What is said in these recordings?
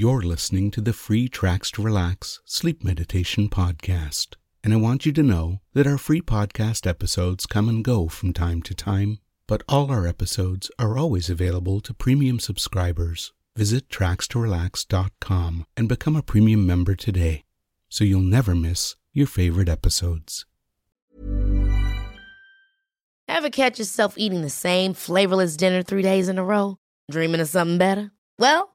You're listening to the free Tracks to Relax Sleep Meditation Podcast. And I want you to know that our free podcast episodes come and go from time to time, but all our episodes are always available to premium subscribers. Visit trackstorelax.com and become a premium member today so you'll never miss your favorite episodes. Ever catch yourself eating the same flavorless dinner three days in a row? Dreaming of something better? Well,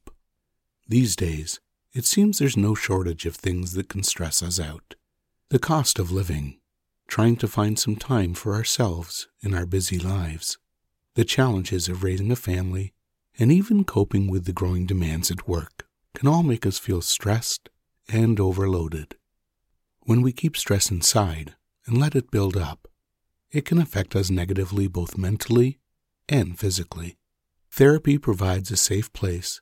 These days, it seems there's no shortage of things that can stress us out. The cost of living, trying to find some time for ourselves in our busy lives, the challenges of raising a family, and even coping with the growing demands at work can all make us feel stressed and overloaded. When we keep stress inside and let it build up, it can affect us negatively both mentally and physically. Therapy provides a safe place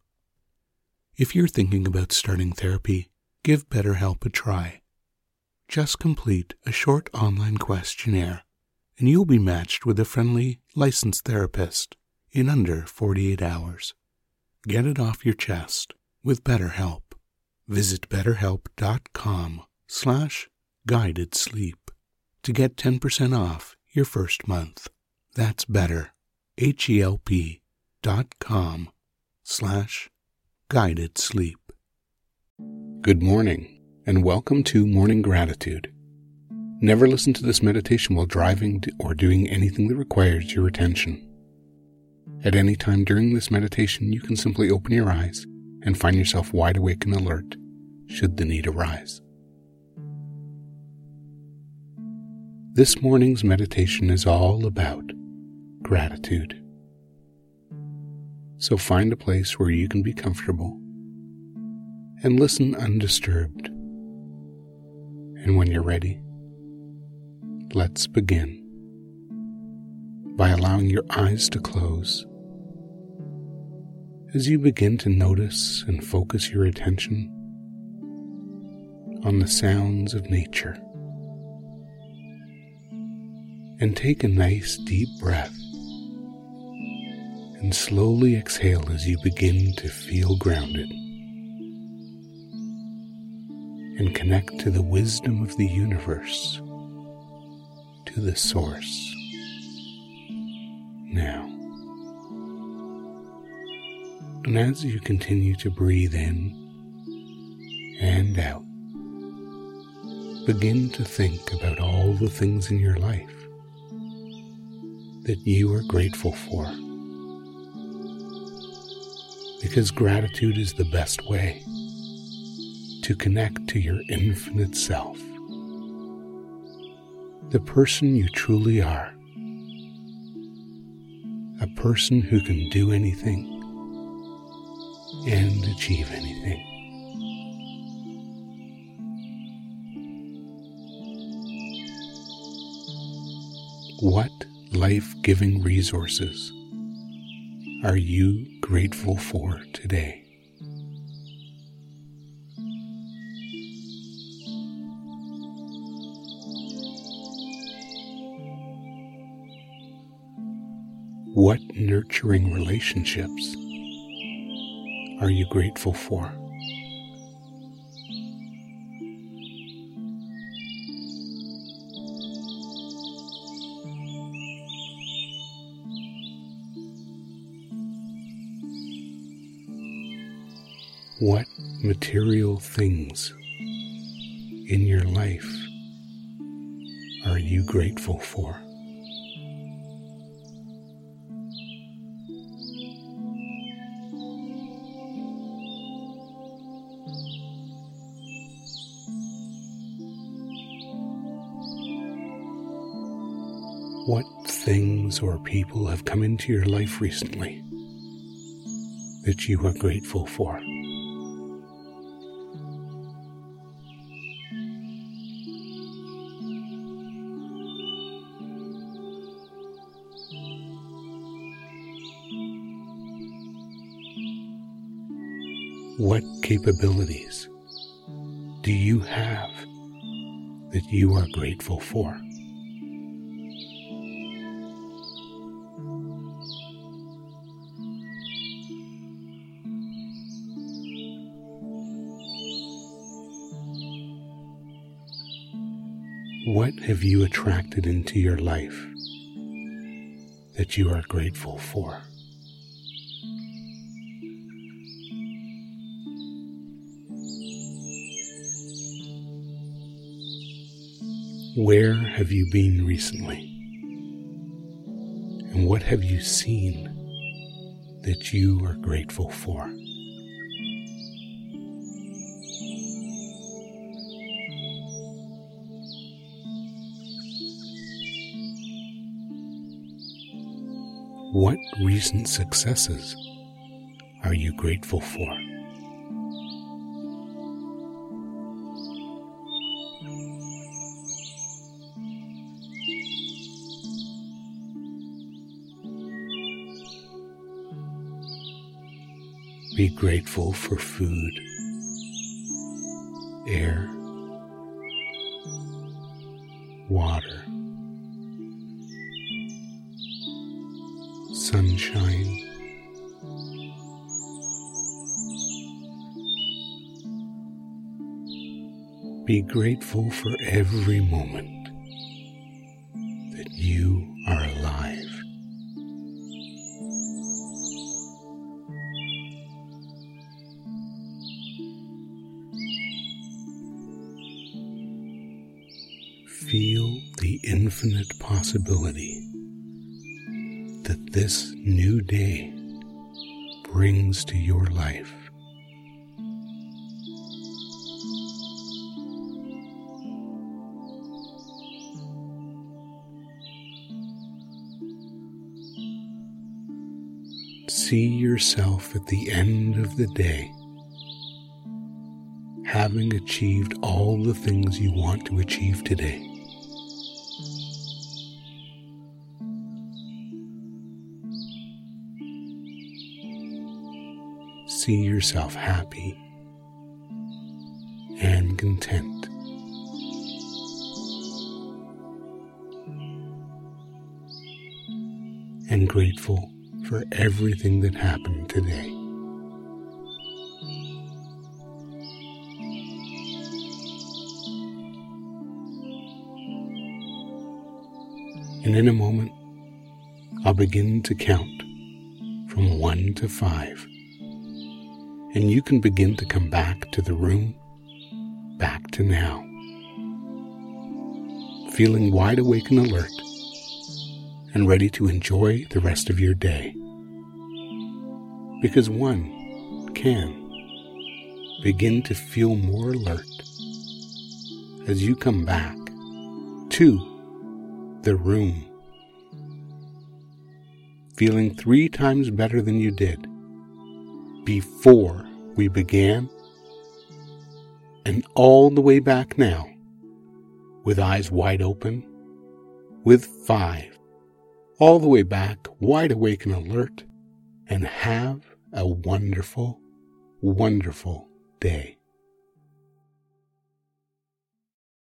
If you're thinking about starting therapy, give BetterHelp a try. Just complete a short online questionnaire, and you'll be matched with a friendly, licensed therapist in under 48 hours. Get it off your chest with BetterHelp. Visit betterhelp.com slash guided sleep to get 10% off your first month. That's better, H-E-L-P dot com slash guided sleep. Good morning, and welcome to Morning Gratitude. Never listen to this meditation while driving or doing anything that requires your attention. At any time during this meditation, you can simply open your eyes and find yourself wide awake and alert should the need arise. This morning's meditation is all about gratitude. So find a place where you can be comfortable and listen undisturbed. And when you're ready, let's begin by allowing your eyes to close as you begin to notice and focus your attention on the sounds of nature. And take a nice deep breath and slowly exhale as you begin to feel grounded and connect to the wisdom of the universe, to the source. Now, and as you continue to breathe in and out, begin to think about all the things in your life that you are grateful for. Because gratitude is the best way to connect to your infinite self, the person you truly are, a person who can do anything and achieve anything. What life giving resources are you grateful for today? What nurturing relationships are you grateful for? What material things in your life are you grateful for? What things or people have come into your life recently that you are grateful for? What capabilities do you have that you are grateful for? What have you attracted into your life that you are grateful for? Where have you been recently? And what have you seen that you are grateful for? What recent successes are you grateful for? Be grateful for food, air, water, sunshine. Be grateful for every moment that you Feel the infinite possibility that this new day brings to your life. See yourself at the end of the day having achieved all the things you want to achieve today. See yourself happy and content. And grateful for everything that happened today. And in a moment, I'll begin to count from one to five. And you can begin to come back to the room, back to now. Feeling wide awake and alert, and ready to enjoy the rest of your day. Because one can begin to feel more alert as you come back to the room, feeling three times better than you did before we began, and all the way back now, with eyes wide open, with five, all the way back, wide awake and alert, and have a wonderful, wonderful day.